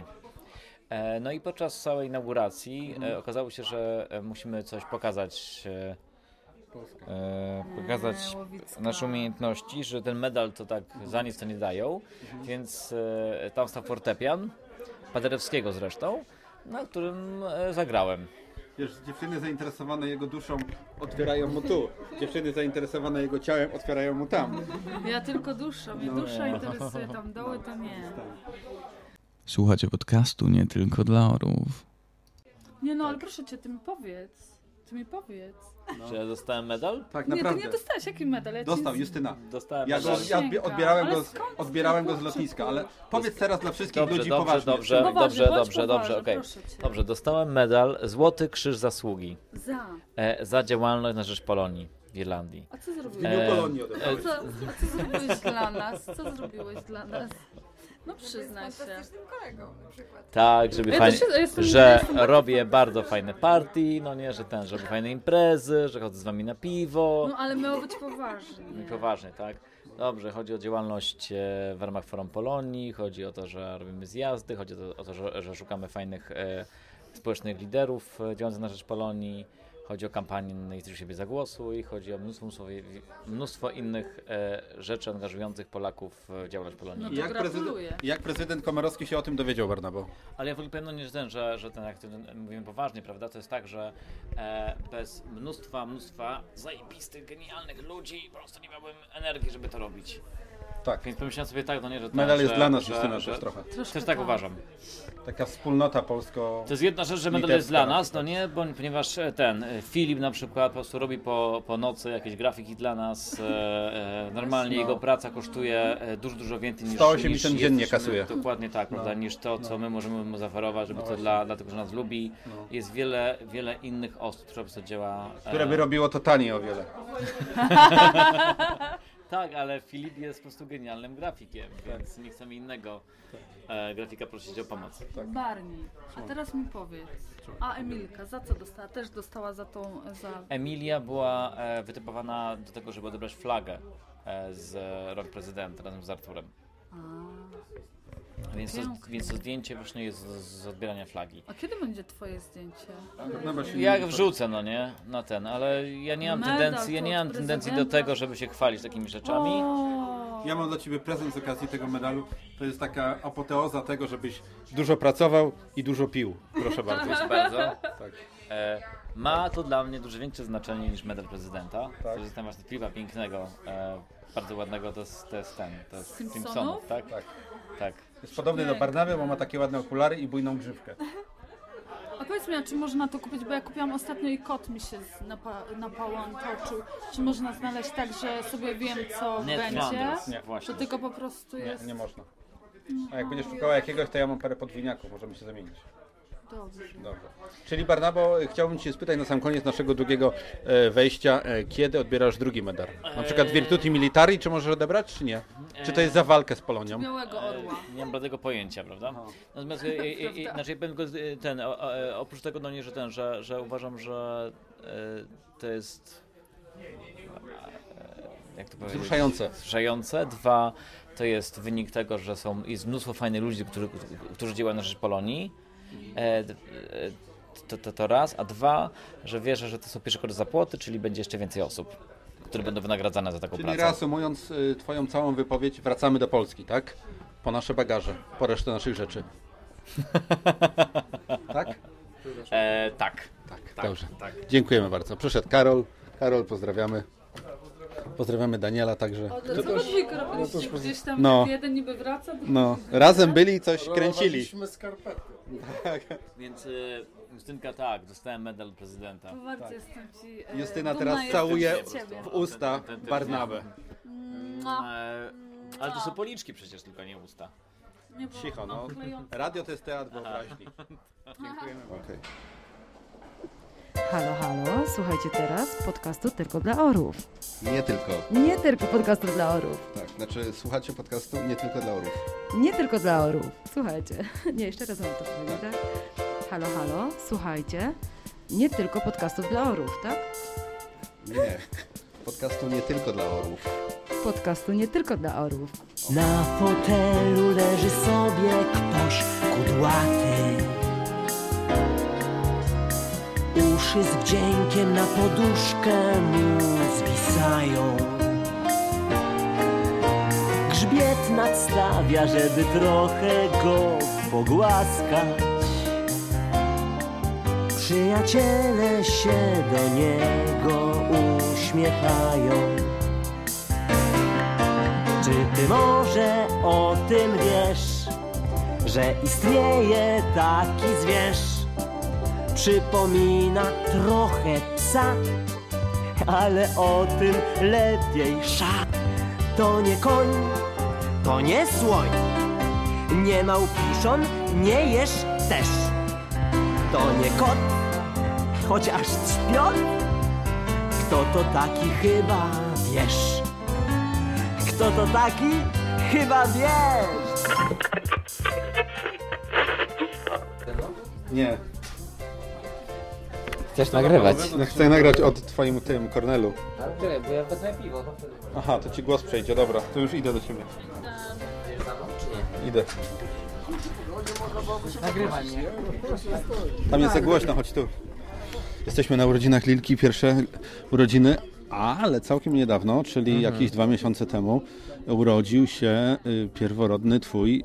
[SPEAKER 2] No i podczas całej inauguracji
[SPEAKER 1] Mhm.
[SPEAKER 2] okazało się, że musimy coś pokazać. E, pokazać
[SPEAKER 20] Łowicka.
[SPEAKER 2] nasze umiejętności, że ten medal to tak za nic to nie dają,
[SPEAKER 1] Mhm.
[SPEAKER 2] więc e, tam stał fortepian, Paderewskiego zresztą, na którym e, zagrałem.
[SPEAKER 1] Wiesz, dziewczyny zainteresowane jego duszą otwierają mu tu. Dziewczyny zainteresowane jego ciałem otwierają mu tam.
[SPEAKER 20] Ja tylko dusza, mnie
[SPEAKER 1] No.
[SPEAKER 20] dusza interesuje, tam doły to nie.
[SPEAKER 11] Słuchacie podcastu nie tylko dla orłów.
[SPEAKER 20] Nie no, ale proszę cię, ty mi powiedz. Ty mi powiedz.
[SPEAKER 2] Czy ja dostałem medal?
[SPEAKER 1] Tak,
[SPEAKER 20] Nie, ty
[SPEAKER 1] naprawdę.
[SPEAKER 20] nie dostałeś jaki medal? Ja
[SPEAKER 1] Dostał,
[SPEAKER 20] nic-
[SPEAKER 1] Justyna.
[SPEAKER 2] Dostałem
[SPEAKER 1] Ja, go,
[SPEAKER 2] medal.
[SPEAKER 1] ja odbi- odbierałem, go z, odbierałem go z lotniska, ale powiedz teraz dla wszystkich
[SPEAKER 2] Dobrze,
[SPEAKER 1] ludzi
[SPEAKER 2] dobrze,
[SPEAKER 1] poważnie.
[SPEAKER 2] dobrze,
[SPEAKER 20] Poważnie,
[SPEAKER 2] dobrze,
[SPEAKER 20] bądź
[SPEAKER 2] dobrze, dobrze, okej.
[SPEAKER 20] proszę cię.
[SPEAKER 2] Dobrze, dostałem medal Złoty Krzyż Zasługi
[SPEAKER 20] Za.
[SPEAKER 2] e, za działalność na rzecz Polonii w Irlandii.
[SPEAKER 20] A co zrobiłeś?
[SPEAKER 1] W imieniu Polonii
[SPEAKER 20] A
[SPEAKER 1] odebrałeś.
[SPEAKER 20] co, a co zrobiłeś dla nas? Co zrobiłeś dla nas? No przyznaj się.
[SPEAKER 5] Fantastycznym kolegą na przykład.
[SPEAKER 2] Tak, żeby
[SPEAKER 20] Ja
[SPEAKER 2] fajnie,
[SPEAKER 20] się-
[SPEAKER 2] że robię bardzo fajne party, no nie, że ten, że robię fajne imprezy, że chodzę z wami na piwo.
[SPEAKER 20] No ale miało być poważnie.
[SPEAKER 2] Poważnie, tak? Dobrze, chodzi o działalność e, w ramach Forum Polonii, chodzi o to, że robimy zjazdy, chodzi o to, o to że, że szukamy fajnych e, społecznych liderów e, działających na rzecz Polonii, chodzi o kampanię Najstrzy siebie zagłosuj, chodzi o mnóstwo, mnóstwo, mnóstwo innych e, rzeczy angażujących Polaków w działalność Polonii.
[SPEAKER 20] No
[SPEAKER 1] jak, prezydent, jak prezydent Komorowski się o tym dowiedział, Barnabo?
[SPEAKER 2] Ale ja w ogóle pewno nie że ten, że, że ten, jak to mówimy poważnie, prawda, to jest tak, że e, bez mnóstwa, mnóstwa zajebistych, genialnych ludzi po prostu nie miałbym energii, żeby to robić.
[SPEAKER 1] Tak.
[SPEAKER 2] Więc pomyślałem sobie tak, no nie, że
[SPEAKER 1] Medal jest
[SPEAKER 2] że,
[SPEAKER 1] dla nas,
[SPEAKER 2] że,
[SPEAKER 1] Justyna,
[SPEAKER 2] że,
[SPEAKER 1] też trochę.
[SPEAKER 2] Też tak
[SPEAKER 20] tak.
[SPEAKER 2] uważam.
[SPEAKER 1] Taka wspólnota polsko...
[SPEAKER 2] To jest jedna rzecz, że medal jest dla nas, no nie, bo, ponieważ e, ten e, Filip na przykład po prostu robi po, po nocy jakieś grafiki dla nas. E, e, normalnie
[SPEAKER 1] No.
[SPEAKER 2] jego praca kosztuje dużo, dużo więcej niż
[SPEAKER 1] 180
[SPEAKER 2] niż
[SPEAKER 1] dziennie kasuje.
[SPEAKER 2] Dokładnie tak, prawda,
[SPEAKER 1] No.
[SPEAKER 2] niż to, co
[SPEAKER 1] No.
[SPEAKER 2] my możemy mu zaoferować, żeby
[SPEAKER 1] No
[SPEAKER 2] to dla, dlatego, że nas lubi.
[SPEAKER 1] No.
[SPEAKER 2] Jest wiele, wiele innych osób, które po prostu działa. e,
[SPEAKER 1] Które by robiło to taniej o wiele.
[SPEAKER 2] tak, ale Filip jest po prostu genialnym grafikiem, więc nie chcemy innego e, grafika prosić o pomoc.
[SPEAKER 20] Barney, a teraz mi powiedz. A Emilka, za co dostała? Też dostała za tą, za...
[SPEAKER 2] Emilia była e, wytypowana do tego, żeby odebrać flagę e, z rąk prezydenta razem z Arturem. Więc to, więc to zdjęcie właśnie jest z, z odbierania flagi.
[SPEAKER 20] A kiedy będzie twoje zdjęcie?
[SPEAKER 2] Jak wrzucę, no nie, na ten, ale ja nie mam
[SPEAKER 20] Medal
[SPEAKER 2] tendencji, ja
[SPEAKER 20] to
[SPEAKER 2] nie
[SPEAKER 20] od
[SPEAKER 2] mam tendencji do
[SPEAKER 20] prezydenta.
[SPEAKER 2] tego, żeby się chwalić takimi rzeczami.
[SPEAKER 1] Ja mam dla Ciebie prezent z okazji tego medalu. To jest taka apoteoza tego, żebyś dużo pracował i dużo pił. Proszę bardzo.
[SPEAKER 2] Proszę bardzo.
[SPEAKER 1] Tak.
[SPEAKER 2] E, ma to dla mnie dużo większe znaczenie niż medal prezydenta.
[SPEAKER 1] Tak.
[SPEAKER 2] Właśnie z klipa pięknego, e, bardzo ładnego, to jest, to jest ten, to jest
[SPEAKER 20] Simpsonów?
[SPEAKER 2] Simpsonów, tak?
[SPEAKER 1] Tak.
[SPEAKER 2] Tak.
[SPEAKER 1] Jest podobny do Barnaby, bo ma takie ładne okulary i bujną grzywkę.
[SPEAKER 20] A powiedz mi, a czy można to kupić, bo ja kupiłam ostatnio i kot mi się z- napa, napałon toczył. Czy można znaleźć tak, że sobie wiem, co
[SPEAKER 2] Nie,
[SPEAKER 20] będzie?
[SPEAKER 2] Flanders,
[SPEAKER 1] Nie,
[SPEAKER 2] właśnie.
[SPEAKER 20] To tylko po prostu
[SPEAKER 1] Nie,
[SPEAKER 20] jest...
[SPEAKER 1] nie można. A jak będziesz szukała jakiegoś, to ja mam parę podwójniaków, możemy się zamienić.
[SPEAKER 20] Dobrze.
[SPEAKER 1] Dobrze. Czyli Barnabo, chciałbym Cię spytać na sam koniec naszego drugiego e, wejścia, e, kiedy odbierasz drugi medal? Na przykład Virtuti Militari, czy możesz odebrać, czy nie? Czy to jest za walkę z Polonią?
[SPEAKER 20] Białego orła.
[SPEAKER 2] Nie mam bladego pojęcia, prawda? Natomiast e, e, e, znaczy, ja powiem tylko, e, ten, o- o- e, oprócz tego, no nie, że ten, że, że uważam, że e, to jest e, jak to powiedzieć?
[SPEAKER 1] Wzruszające.
[SPEAKER 2] Wzruszające. Dwa, to jest wynik tego, że są, jest mnóstwo fajnych ludzi, którzy, którzy działają na rzecz Polonii. E, e, to, to, to raz, a dwa, że wierzę, że to są pierwsze kroki za płoty, czyli będzie jeszcze więcej osób, które będą wynagradzane za taką
[SPEAKER 1] Czyli
[SPEAKER 2] pracę.
[SPEAKER 1] reasumując y, Twoją całą wypowiedź, wracamy do Polski, tak? Po nasze bagaże, po resztę naszych rzeczy. tak?
[SPEAKER 2] E, tak.
[SPEAKER 1] Tak, dobrze. Dziękujemy bardzo. Przyszedł Karol. Karol, pozdrawiamy. Pozdrawiamy Daniela także.
[SPEAKER 20] Ale co wy dwójkę robiliście? Gdzieś tam
[SPEAKER 1] No.
[SPEAKER 20] jeden niby wraca, drugi
[SPEAKER 1] No, razem byli i coś kręcili.
[SPEAKER 21] skarpety.
[SPEAKER 2] Więc y, Justynka tak, dostałem medal prezydenta.
[SPEAKER 20] To bardzo jestem ci e,
[SPEAKER 1] Justyna
[SPEAKER 20] dumna
[SPEAKER 1] teraz
[SPEAKER 20] jestem
[SPEAKER 1] całuje
[SPEAKER 20] z ciebie.
[SPEAKER 1] w usta
[SPEAKER 2] Ten- ten-
[SPEAKER 1] Barnabę.
[SPEAKER 2] E, ale to są policzki przecież, tylko nie usta.
[SPEAKER 20] Nie,
[SPEAKER 1] Cicho, no.
[SPEAKER 20] klejące.
[SPEAKER 1] Radio to jest teatr wyobraźni. Dziękujemy Okej.
[SPEAKER 22] Halo, halo, słuchajcie teraz podcastu tylko dla orów.
[SPEAKER 1] Nie tylko.
[SPEAKER 22] Nie tylko podcastu dla orów.
[SPEAKER 1] Tak, znaczy słuchacie podcastu nie tylko dla orów.
[SPEAKER 22] Nie tylko dla orów. Słuchajcie. Nie, jeszcze raz mam to powiedzieć, tak? Halo, halo, słuchajcie. Nie tylko podcastów dla orów, tak?
[SPEAKER 1] Nie. Podcastu nie tylko dla orów.
[SPEAKER 22] Podcastu nie tylko dla orów.
[SPEAKER 9] Na fotelu leży sobie ktoś kudłaty. Uszy z wdziękiem na poduszkę mu zwisają. Grzbiet nadstawia, żeby trochę go pogłaskać. Przyjaciele się do niego uśmiechają. Czy ty może o tym wiesz, że istnieje taki zwierz? Przypomina trochę psa, ale o tym lepiej sza. To nie koń, to nie słoń, nie małpiszon, nie jesz też. To nie kot, chociaż trzpion, kto to taki chyba wiesz. Kto to taki? Chyba wiesz!
[SPEAKER 1] Nie.
[SPEAKER 23] Chcesz nagrywać?
[SPEAKER 1] No, chcę nagrać od twoim tym Kornelu.
[SPEAKER 23] Ale tyle, bo ja wezmę piwo. to wtedy-
[SPEAKER 1] Aha, to ci głos przejdzie, dobra. To już idę do ciebie. Idę.
[SPEAKER 23] Nagrywaj mnie.
[SPEAKER 1] Tam jest za głośno, chodź tu. Jesteśmy na urodzinach Lilki, pierwsze urodziny, ale całkiem niedawno, czyli
[SPEAKER 23] Mhm.
[SPEAKER 1] jakieś dwa miesiące temu, urodził się y, pierworodny twój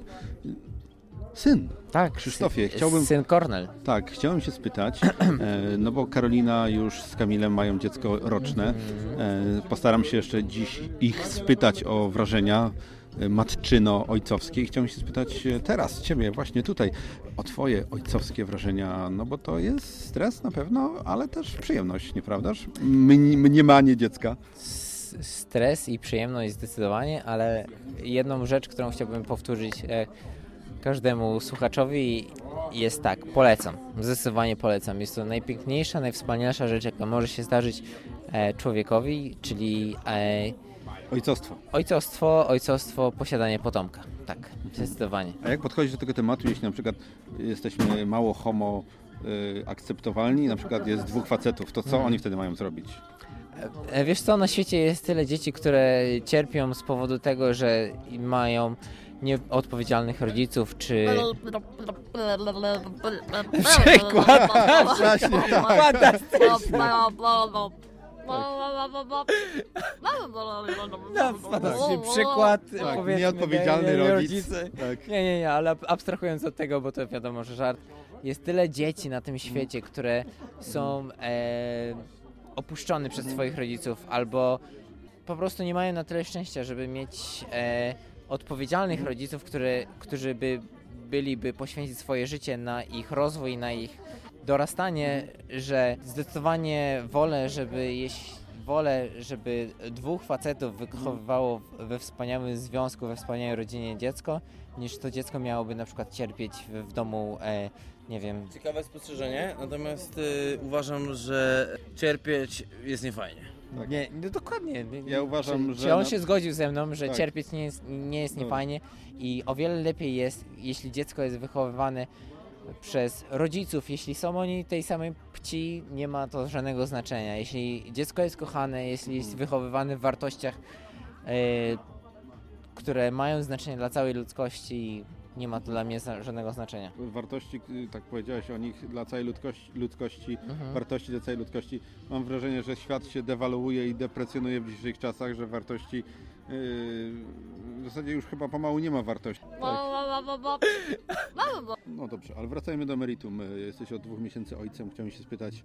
[SPEAKER 1] syn.
[SPEAKER 23] Tak,
[SPEAKER 1] Krzysztofie,
[SPEAKER 23] sy-
[SPEAKER 1] chciałbym...
[SPEAKER 23] syn Kornel.
[SPEAKER 1] Tak, chciałem się spytać, e, no bo Karolina już z Kamilem mają dziecko roczne. E, Postaram się jeszcze dziś ich spytać o wrażenia e, matczyno-ojcowskie i chciałem się spytać teraz Ciebie właśnie tutaj o Twoje ojcowskie wrażenia, no bo to jest stres na pewno, ale też przyjemność, nieprawdaż? Mni- Mniemanie dziecka.
[SPEAKER 23] Stres i przyjemność zdecydowanie, ale jedną rzecz, którą chciałbym powtórzyć każdemu słuchaczowi jest tak, polecam, zdecydowanie polecam. Jest to najpiękniejsza, najwspanialsza rzecz, jaka może się zdarzyć e, człowiekowi, czyli e,
[SPEAKER 1] Ojcostwo.
[SPEAKER 23] ojcostwo, ojcostwo, posiadanie potomka. Tak, zdecydowanie.
[SPEAKER 1] A jak podchodzisz do tego tematu, jeśli na przykład jesteśmy mało homo y, akceptowalni, na przykład jest dwóch facetów, to co
[SPEAKER 23] Mhm.
[SPEAKER 1] oni wtedy mają zrobić?
[SPEAKER 23] E, Wiesz co, na świecie jest tyle dzieci, które cierpią z powodu tego, że mają nieodpowiedzialnych rodziców, czy... Przykład!
[SPEAKER 9] Właśnie
[SPEAKER 23] tak. Fantastyczny. No, fantastyczny przykład.
[SPEAKER 1] Tak,
[SPEAKER 23] powiedzmy,
[SPEAKER 1] nieodpowiedzialny
[SPEAKER 23] nie, nie,
[SPEAKER 1] rodzic.
[SPEAKER 23] rodzice.
[SPEAKER 1] Tak.
[SPEAKER 23] Nie, nie, nie, ale ab- abstrahując od tego, bo to wiadomo, że żart. Jest tyle dzieci na tym świecie, które są e, opuszczone przez swoich rodziców albo po prostu nie mają na tyle szczęścia, żeby mieć e, odpowiedzialnych rodziców, które, którzy by byliby poświęcić swoje życie na ich rozwój, na ich dorastanie, że zdecydowanie wolę, żeby jeść, wolę, żeby dwóch facetów wychowywało we wspaniałym związku, we wspaniałej rodzinie dziecko, niż to dziecko miałoby na przykład cierpieć w, w domu, e, nie wiem,
[SPEAKER 24] Ciekawe spostrzeżenie, natomiast y, uważam, że cierpieć jest niefajnie.
[SPEAKER 23] Nie, no dokładnie.
[SPEAKER 1] Ja uważam,
[SPEAKER 23] czy,
[SPEAKER 1] że
[SPEAKER 23] Czy on
[SPEAKER 1] na-
[SPEAKER 23] się zgodził ze mną, że
[SPEAKER 1] Tak.
[SPEAKER 23] cierpieć nie jest, nie jest
[SPEAKER 1] Dobra.
[SPEAKER 23] niefajnie i o wiele lepiej jest, jeśli dziecko jest wychowywane przez rodziców, jeśli są oni tej samej płci, nie ma to żadnego znaczenia. Jeśli dziecko jest kochane, jeśli jest wychowywane w wartościach, e, które mają znaczenie dla całej ludzkości, nie ma to dla mnie żadnego znaczenia.
[SPEAKER 1] wartości, y, tak powiedziałeś o nich, dla całej ludzkości, ludzkości
[SPEAKER 23] Mhm.
[SPEAKER 1] wartości dla całej ludzkości. Mam wrażenie, że świat się dewaluuje i deprecjonuje w dzisiejszych czasach, że wartości yy, w zasadzie już chyba pomału nie ma wartości. Tak. No dobrze, ale wracajmy do meritum. Y, Jesteś od dwóch miesięcy ojcem. Chciałem się spytać,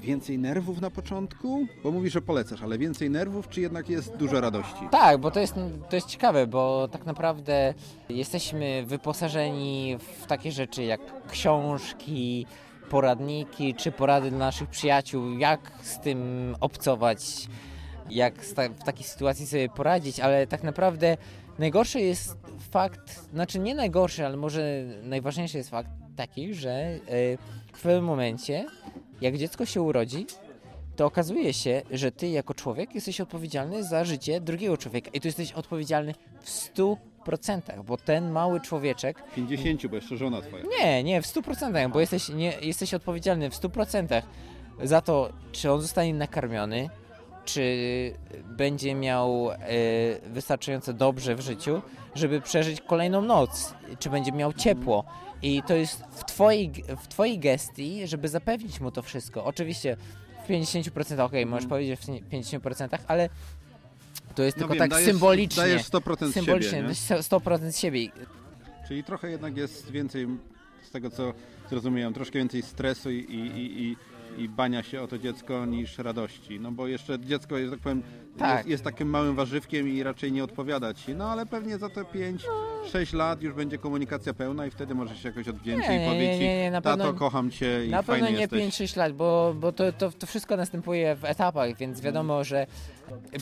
[SPEAKER 1] więcej nerwów na początku? Bo mówisz, że polecasz, ale więcej nerwów, czy jednak jest dużo radości?
[SPEAKER 23] Tak, bo to jest, to jest ciekawe, bo tak naprawdę jesteśmy wyposażeni w takie rzeczy jak książki, poradniki czy porady dla naszych przyjaciół, jak z tym obcować, jak w takiej sytuacji sobie poradzić, ale tak naprawdę najgorszy jest fakt, znaczy nie najgorszy, ale może najważniejszy jest fakt taki, że e, w pewnym momencie, jak dziecko się urodzi, to okazuje się, że ty jako człowiek jesteś odpowiedzialny za życie drugiego człowieka i tu jesteś odpowiedzialny w 100%, bo ten mały człowieczek
[SPEAKER 1] 50, bo jeszcze żona twoja.
[SPEAKER 23] nie, nie, w 100%, bo jesteś, nie, jesteś odpowiedzialny w 100% za to, czy on zostanie nakarmiony, czy będzie miał e, wystarczająco dobrze w życiu, żeby przeżyć kolejną noc, czy będzie miał ciepło. I to jest w twojej, w twojej gestii, żeby zapewnić mu to wszystko. Oczywiście w 50% ok, możesz powiedzieć w 50%, ale to jest
[SPEAKER 1] No
[SPEAKER 23] tylko
[SPEAKER 1] wiem,
[SPEAKER 23] tak
[SPEAKER 1] dajesz-
[SPEAKER 23] symbolicznie.
[SPEAKER 1] dajesz 100%
[SPEAKER 23] symbolicznie,
[SPEAKER 1] siebie, nie?
[SPEAKER 23] 100% siebie.
[SPEAKER 1] Czyli trochę jednak jest więcej, z tego co zrozumiałem, troszkę więcej stresu i, i, i, i bania się o to dziecko niż radości. No bo jeszcze dziecko, że tak powiem,
[SPEAKER 23] Tak.
[SPEAKER 1] jest, jest takim małym warzywkiem i raczej nie odpowiada ci. No ale pewnie za te 5-6 lat już będzie komunikacja pełna i wtedy możesz się jakoś odwdzięczyć
[SPEAKER 23] Nie,
[SPEAKER 1] i
[SPEAKER 23] nie,
[SPEAKER 1] powiedzieć
[SPEAKER 23] nie, nie, na
[SPEAKER 1] tato,
[SPEAKER 23] pewno-
[SPEAKER 1] kocham cię i
[SPEAKER 23] Na pewno nie
[SPEAKER 1] jesteś.
[SPEAKER 23] 5-6 lat, bo, bo to, to, to wszystko następuje w etapach, więc wiadomo, że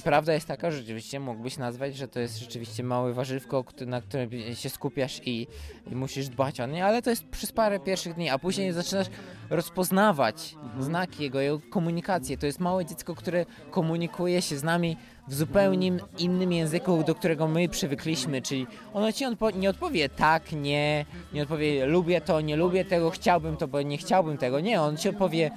[SPEAKER 23] prawda jest taka, że rzeczywiście mógłbyś nazwać, że to jest rzeczywiście małe warzywko, na którym się skupiasz i, i musisz dbać o nie, ale to jest przez parę pierwszych dni, a później zaczynasz rozpoznawać znaki jego, jego komunikację. To jest małe dziecko, które komunikuje się z nami w zupełnie innym języku, do którego my przywykliśmy, czyli ono ci odpo- nie odpowie tak, nie, nie odpowie lubię to, nie lubię tego, chciałbym to, bo nie chciałbym tego. Nie, on ci odpowie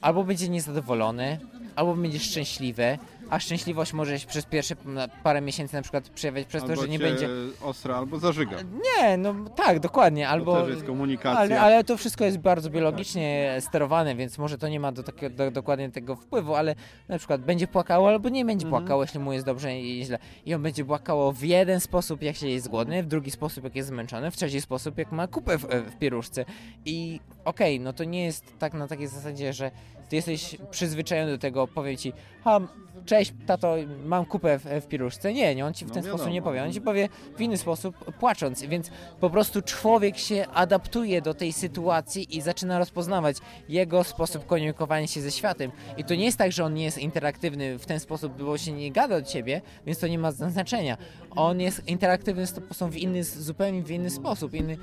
[SPEAKER 23] albo będzie niezadowolony, albo będzie szczęśliwy, a szczęśliwość może się przez pierwsze parę miesięcy na przykład przejawiać przez
[SPEAKER 1] albo
[SPEAKER 23] to, że nie będzie...
[SPEAKER 1] ostra, albo zażyga.
[SPEAKER 23] Nie, no tak, dokładnie, albo...
[SPEAKER 1] też jest komunikacja.
[SPEAKER 23] Ale, ale to wszystko jest bardzo biologicznie sterowane, więc może to nie ma do takiego, do, dokładnie tego wpływu, ale na przykład będzie płakało albo nie będzie
[SPEAKER 1] Mhm.
[SPEAKER 23] płakało, jeśli mu jest dobrze i źle. I on będzie płakało w jeden sposób, jak się jest głodny, w drugi sposób, jak jest zmęczony, w trzeci sposób, jak ma kupę w, w pieruszce. I okej, no to nie jest tak na takiej zasadzie, że ty jesteś przyzwyczajony do tego, powiem ci, ha, cześć tato, mam kupę w, w. Nie, nie, on ci w
[SPEAKER 1] No
[SPEAKER 23] ten
[SPEAKER 1] wiadomo.
[SPEAKER 23] sposób nie powie, on ci powie w inny sposób, płacząc, więc po prostu człowiek się adaptuje do tej sytuacji i zaczyna rozpoznawać jego sposób komunikowania się ze światem. I to nie jest tak, że on nie jest interaktywny w ten sposób, bo się nie gada do ciebie, więc to nie ma znaczenia. On jest interaktywny z tobą w inny, zupełnie w inny sposób, inny,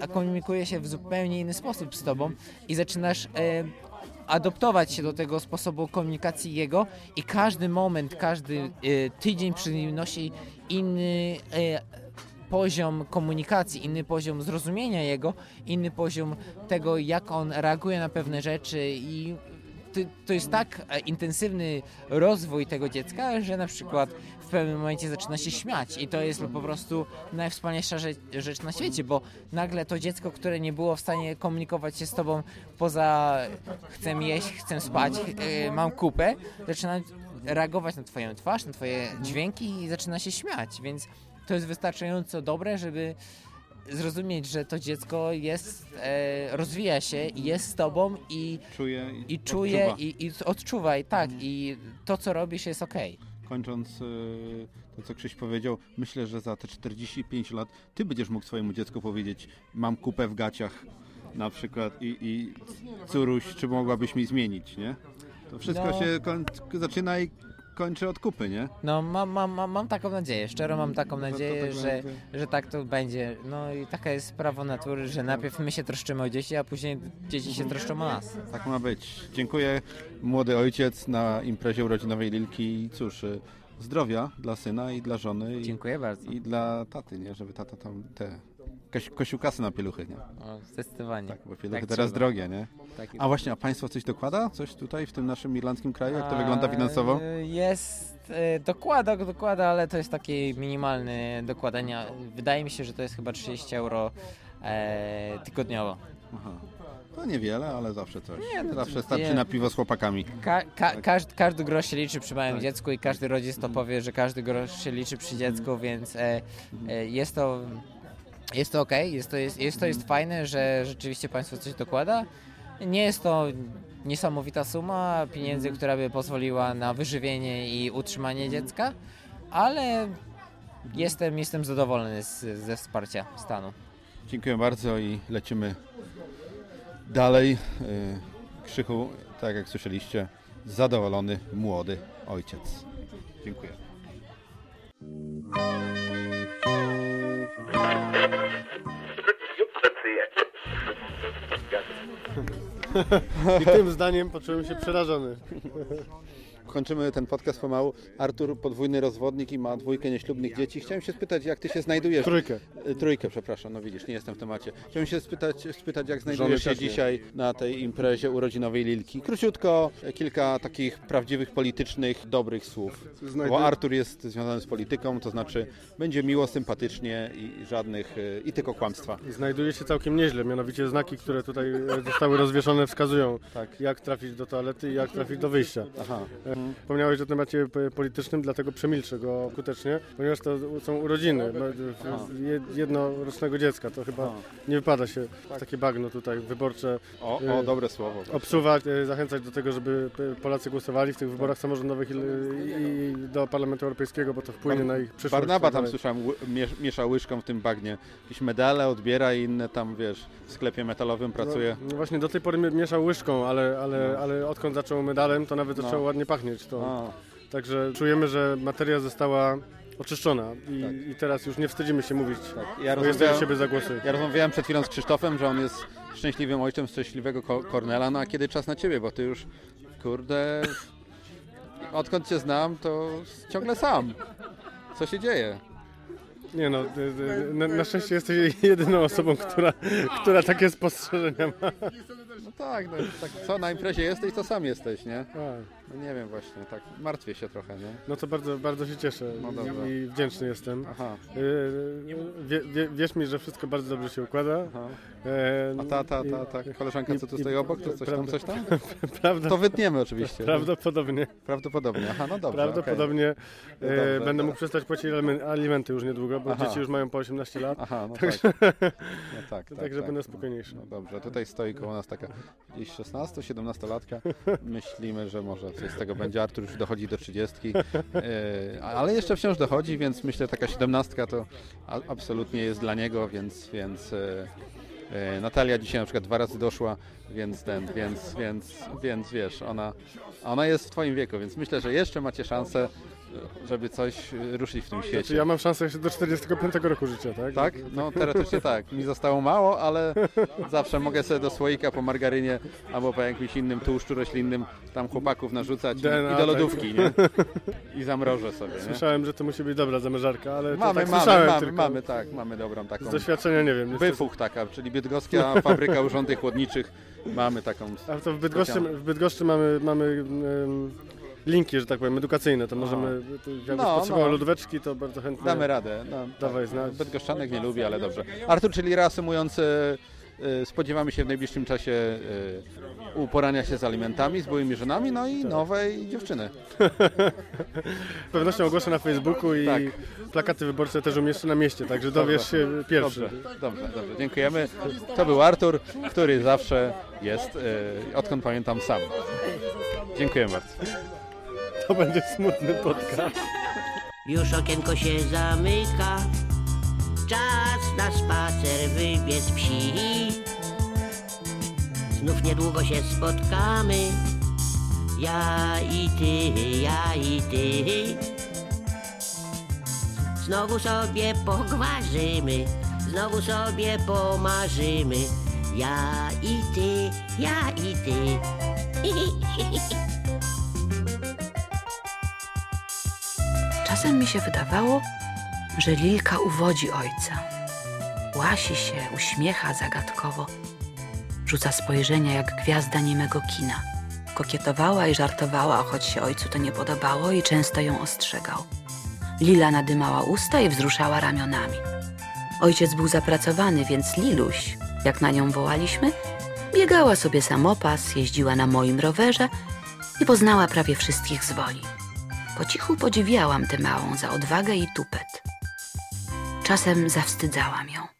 [SPEAKER 23] a komunikuje się w zupełnie inny sposób z tobą i zaczynasz... E, adoptować się do tego sposobu komunikacji jego i każdy moment, każdy e, tydzień przynosi inny e, poziom komunikacji, inny poziom zrozumienia jego, inny poziom tego, jak on reaguje na pewne rzeczy i to jest tak e, intensywny rozwój tego dziecka, że na przykład pewnym momencie zaczyna się śmiać i to jest po prostu najwspanialsza rzecz, na świecie, bo nagle to dziecko, które nie było w stanie komunikować się z tobą poza chcę jeść, chcę spać, e, mam kupę, zaczyna reagować na twoją twarz, na twoje dźwięki i zaczyna się śmiać, więc to jest wystarczająco dobre, żeby zrozumieć, że to dziecko jest, e, rozwija się i jest z tobą i
[SPEAKER 1] Czuje i
[SPEAKER 23] i czuje
[SPEAKER 1] odczuwa.
[SPEAKER 23] i, i odczuwa i tak i to co robisz jest okej.
[SPEAKER 1] Kończąc y, to, co Krzyś powiedział, myślę, że za te 45 lat ty będziesz mógł swojemu dziecku powiedzieć mam kupę w gaciach na przykład i, i córuś, czy mogłabyś mi zmienić, nie? To wszystko
[SPEAKER 23] No.
[SPEAKER 1] się zaczyna i kończy od kupy, nie?
[SPEAKER 23] No mam, mam, mam, mam taką nadzieję, szczerze mam taką
[SPEAKER 1] to
[SPEAKER 23] nadzieję,
[SPEAKER 1] tak
[SPEAKER 23] że, że tak to będzie. No i taka jest prawo natury, że najpierw my się troszczymy o dzieci, a później dzieci się troszczą o nas.
[SPEAKER 1] Tak ma być. Dziękuję. Młody ojciec na imprezie urodzinowej Lilki. I cóż, y, zdrowia dla syna i dla żony. I,
[SPEAKER 23] Dziękuję bardzo.
[SPEAKER 1] I dla taty, nie? Żeby tata tam te koś, kosiukasy na pieluchy, nie?
[SPEAKER 23] O, zdecydowanie.
[SPEAKER 1] Tak, bo pieluchy
[SPEAKER 23] Tak
[SPEAKER 1] teraz
[SPEAKER 23] trzeba.
[SPEAKER 1] drogie, nie?
[SPEAKER 23] Tak.
[SPEAKER 1] A właśnie, a państwo coś dokłada? Coś tutaj w tym naszym irlandzkim kraju? Jak to wygląda finansowo?
[SPEAKER 23] Jest, e, dokłada, dokłada, ale to jest takie minimalne dokładania. Wydaje mi się, że to jest chyba 30 euro e, tygodniowo.
[SPEAKER 1] Aha. To niewiele, ale zawsze coś.
[SPEAKER 23] Nie, no
[SPEAKER 1] zawsze starczy
[SPEAKER 23] nie.
[SPEAKER 1] na piwo z chłopakami.
[SPEAKER 23] Ka- ka- każdy, każdy grosz się liczy przy małym
[SPEAKER 1] Tak.
[SPEAKER 23] dziecku i każdy rodzic to powie, że każdy grosz się liczy przy dziecku, więc e, e, jest to jest to ok, jest to, jest, jest to jest fajne, że rzeczywiście państwo coś dokłada. Nie jest to niesamowita suma pieniędzy, która by pozwoliła na wyżywienie i utrzymanie dziecka, ale jestem, jestem zadowolony z, ze wsparcia stanu.
[SPEAKER 1] Dziękuję bardzo i lecimy dalej. Y, Krzychu, tak jak słyszeliście, zadowolony młody ojciec. Dziękuję.
[SPEAKER 21] I tym zdaniem poczułem się przerażony.
[SPEAKER 1] Kończymy ten podcast pomału. Artur, podwójny rozwodnik i ma dwójkę nieślubnych dzieci. Chciałem się spytać, jak ty się znajdujesz...
[SPEAKER 21] Trójkę.
[SPEAKER 1] Y, Trójkę, przepraszam, no widzisz, nie jestem w temacie. Chciałem się spytać, spytać jak znajdujesz się dzisiaj na tej imprezie urodzinowej Lilki. Króciutko, e, kilka takich prawdziwych, politycznych, dobrych słów. Bo Artur jest związany z polityką, to znaczy będzie miło, sympatycznie i żadnych, y, i tylko kłamstwa.
[SPEAKER 21] Znajduje się całkiem nieźle, mianowicie znaki, które tutaj e, zostały rozwieszone wskazują,
[SPEAKER 1] Tak.
[SPEAKER 21] jak trafić do toalety i jak trafić do wyjścia.
[SPEAKER 1] Aha.
[SPEAKER 21] E, Wspomniałeś o temacie politycznym, dlatego przemilczę go skutecznie, ponieważ to są urodziny je- jednorocznego dziecka. To chyba
[SPEAKER 1] Aha.
[SPEAKER 21] nie wypada się w takie bagno tutaj wyborcze
[SPEAKER 1] O,
[SPEAKER 21] e,
[SPEAKER 1] o dobre słowo.
[SPEAKER 21] obsuwać, e, zachęcać do tego, żeby Polacy głosowali w tych wyborach samorządowych i, i do Parlamentu Europejskiego, bo to wpłynie na ich przyszłość.
[SPEAKER 1] Barnaba
[SPEAKER 21] tak
[SPEAKER 1] tam słyszałem, ły- miesz, miesza łyżką w tym bagnie. Jakieś medale odbiera i inne tam, wiesz, w sklepie metalowym pracuje.
[SPEAKER 21] No, no właśnie do tej pory mi- mieszał łyżką, ale, ale,
[SPEAKER 1] No.
[SPEAKER 21] ale odkąd zaczął medalem, to nawet
[SPEAKER 1] No.
[SPEAKER 21] zaczęło ładnie pachnieć. To.
[SPEAKER 1] A.
[SPEAKER 21] Także czujemy, że materia została oczyszczona i, i teraz już nie wstydzimy się mówić,
[SPEAKER 1] Tak.
[SPEAKER 21] ja
[SPEAKER 1] Ja
[SPEAKER 21] bo jest
[SPEAKER 1] rozmawiałem-
[SPEAKER 21] za siebie zagłosuj.
[SPEAKER 1] Ja rozmawiałem przed chwilą z Krzysztofem, że on jest szczęśliwym ojcem szczęśliwego ko- Kornela, no a kiedy czas na ciebie, bo ty już, kurde, odkąd cię znam, to ciągle sam. Co się dzieje?
[SPEAKER 21] Nie no, y, y, na, na szczęście jesteś jedyną osobą, która, która takie spostrzeżenia ma.
[SPEAKER 1] No tak, no, tak, co na imprezie jesteś, to sam jesteś, nie?
[SPEAKER 21] Tak.
[SPEAKER 1] No nie wiem właśnie, tak martwię się trochę, nie?
[SPEAKER 21] No to bardzo, bardzo się cieszę
[SPEAKER 1] No dobra.
[SPEAKER 21] i, wdzięczny jestem.
[SPEAKER 1] Aha.
[SPEAKER 21] Y, Wie, wie, wierz mi, że wszystko bardzo dobrze się układa.
[SPEAKER 1] Aha.
[SPEAKER 21] E,
[SPEAKER 1] A ta, ta, ta, ta koleżanka, co tu
[SPEAKER 21] i-
[SPEAKER 1] stoi obok, to coś tam, coś tam?
[SPEAKER 21] Prawda,
[SPEAKER 1] To wytniemy oczywiście.
[SPEAKER 21] Prawdopodobnie.
[SPEAKER 1] Prawdopodobnie, aha, no dobrze,
[SPEAKER 21] Prawdopodobnie e,
[SPEAKER 1] No dobrze,
[SPEAKER 21] będę
[SPEAKER 1] dobra.
[SPEAKER 21] mógł przestać płacić alimen- alimenty już niedługo, bo
[SPEAKER 1] Aha.
[SPEAKER 21] dzieci już mają po 18 lat.
[SPEAKER 1] Aha, no
[SPEAKER 21] Także-
[SPEAKER 1] tak. Tak, tak,
[SPEAKER 21] Także
[SPEAKER 1] tak.
[SPEAKER 21] będę spokojniejszy.
[SPEAKER 1] No dobrze, tutaj stoi koło nas taka gdzieś 16-17 latka. Myślimy, że może coś z tego będzie. Artur już dochodzi do 30, e, ale jeszcze wciąż dochodzi, więc myślę, taka 17 to absolutnie jest dla niego, więc, więc e, e, Natalia dzisiaj na przykład dwa razy doszła, więc ten, więc, więc, więc wiesz, ona, ona jest w twoim wieku, więc myślę, że jeszcze macie szansę, żeby coś e, ruszyć w tym świecie.
[SPEAKER 21] Znaczy ja mam szansę jeszcze do 45 roku życia, tak?
[SPEAKER 1] Tak? No teoretycznie tak. Mi zostało mało, ale zawsze mogę sobie do słoika po margarynie albo po jakimś innym tłuszczu roślinnym tam chłopaków narzucać i,
[SPEAKER 21] DNA,
[SPEAKER 1] i do
[SPEAKER 21] tak.
[SPEAKER 1] lodówki, nie? I zamrożę sobie, nie?
[SPEAKER 21] Słyszałem, że to musi być dobra zamierzarka, ale to
[SPEAKER 1] Mamy,
[SPEAKER 21] tak
[SPEAKER 1] mamy, mamy, mamy, tak, mamy dobrą taką.
[SPEAKER 21] Z doświadczenia nie wiem. niestety.
[SPEAKER 1] Wyfuch taka, czyli bydgoska fabryka urządzeń chłodniczych. Mamy taką.
[SPEAKER 21] A to w Bydgoszczy, w Bydgoszczy mamy, mamy linki, że tak powiem, edukacyjne, to możemy, to jakbyś
[SPEAKER 1] No,
[SPEAKER 21] potrzebował
[SPEAKER 1] no.
[SPEAKER 21] lodóweczki, to bardzo chętnie
[SPEAKER 1] Damy radę. No,
[SPEAKER 21] dawaj
[SPEAKER 1] tak.
[SPEAKER 21] znać.
[SPEAKER 1] Bydgoszczanek nie lubi, ale dobrze. Artur, czyli reasumując, e, e, spodziewamy się w najbliższym czasie e, uporania się z alimentami, z byłymi żonami, no
[SPEAKER 21] Tak.
[SPEAKER 1] i nowej dziewczyny.
[SPEAKER 21] Z pewnością ogłoszę na Facebooku i
[SPEAKER 1] Tak.
[SPEAKER 21] plakaty wyborcze też umieszczę na mieście, także dowiesz się pierwszy.
[SPEAKER 1] Dobrze, dobrze, dobrze. Dziękujemy. To był Artur, który zawsze jest, odkąd pamiętam, sam. Dziękuję bardzo.
[SPEAKER 21] To będzie smutny podcast.
[SPEAKER 25] Już okienko się zamyka, czas na spacer wybiec psi. Znów niedługo się spotkamy,
[SPEAKER 9] ja i ty, ja i ty. Znowu sobie pogwarzymy, znowu sobie pomarzymy. Ja i ty, ja i ty.
[SPEAKER 19] Czasem mi się wydawało, że Lilka uwodzi ojca. Łasi się, uśmiecha zagadkowo, rzuca spojrzenia jak gwiazda niemego kina. Kokietowała i żartowała, choć się ojcu to nie podobało i często ją ostrzegał. Lila nadymała usta i wzruszała ramionami. Ojciec był zapracowany, więc Liluś, jak na nią wołaliśmy, biegała sobie samopas, jeździła na moim rowerze i poznała prawie wszystkich z woli. Po cichu podziwiałam tę małą za odwagę i tupet. Czasem zawstydzałam ją.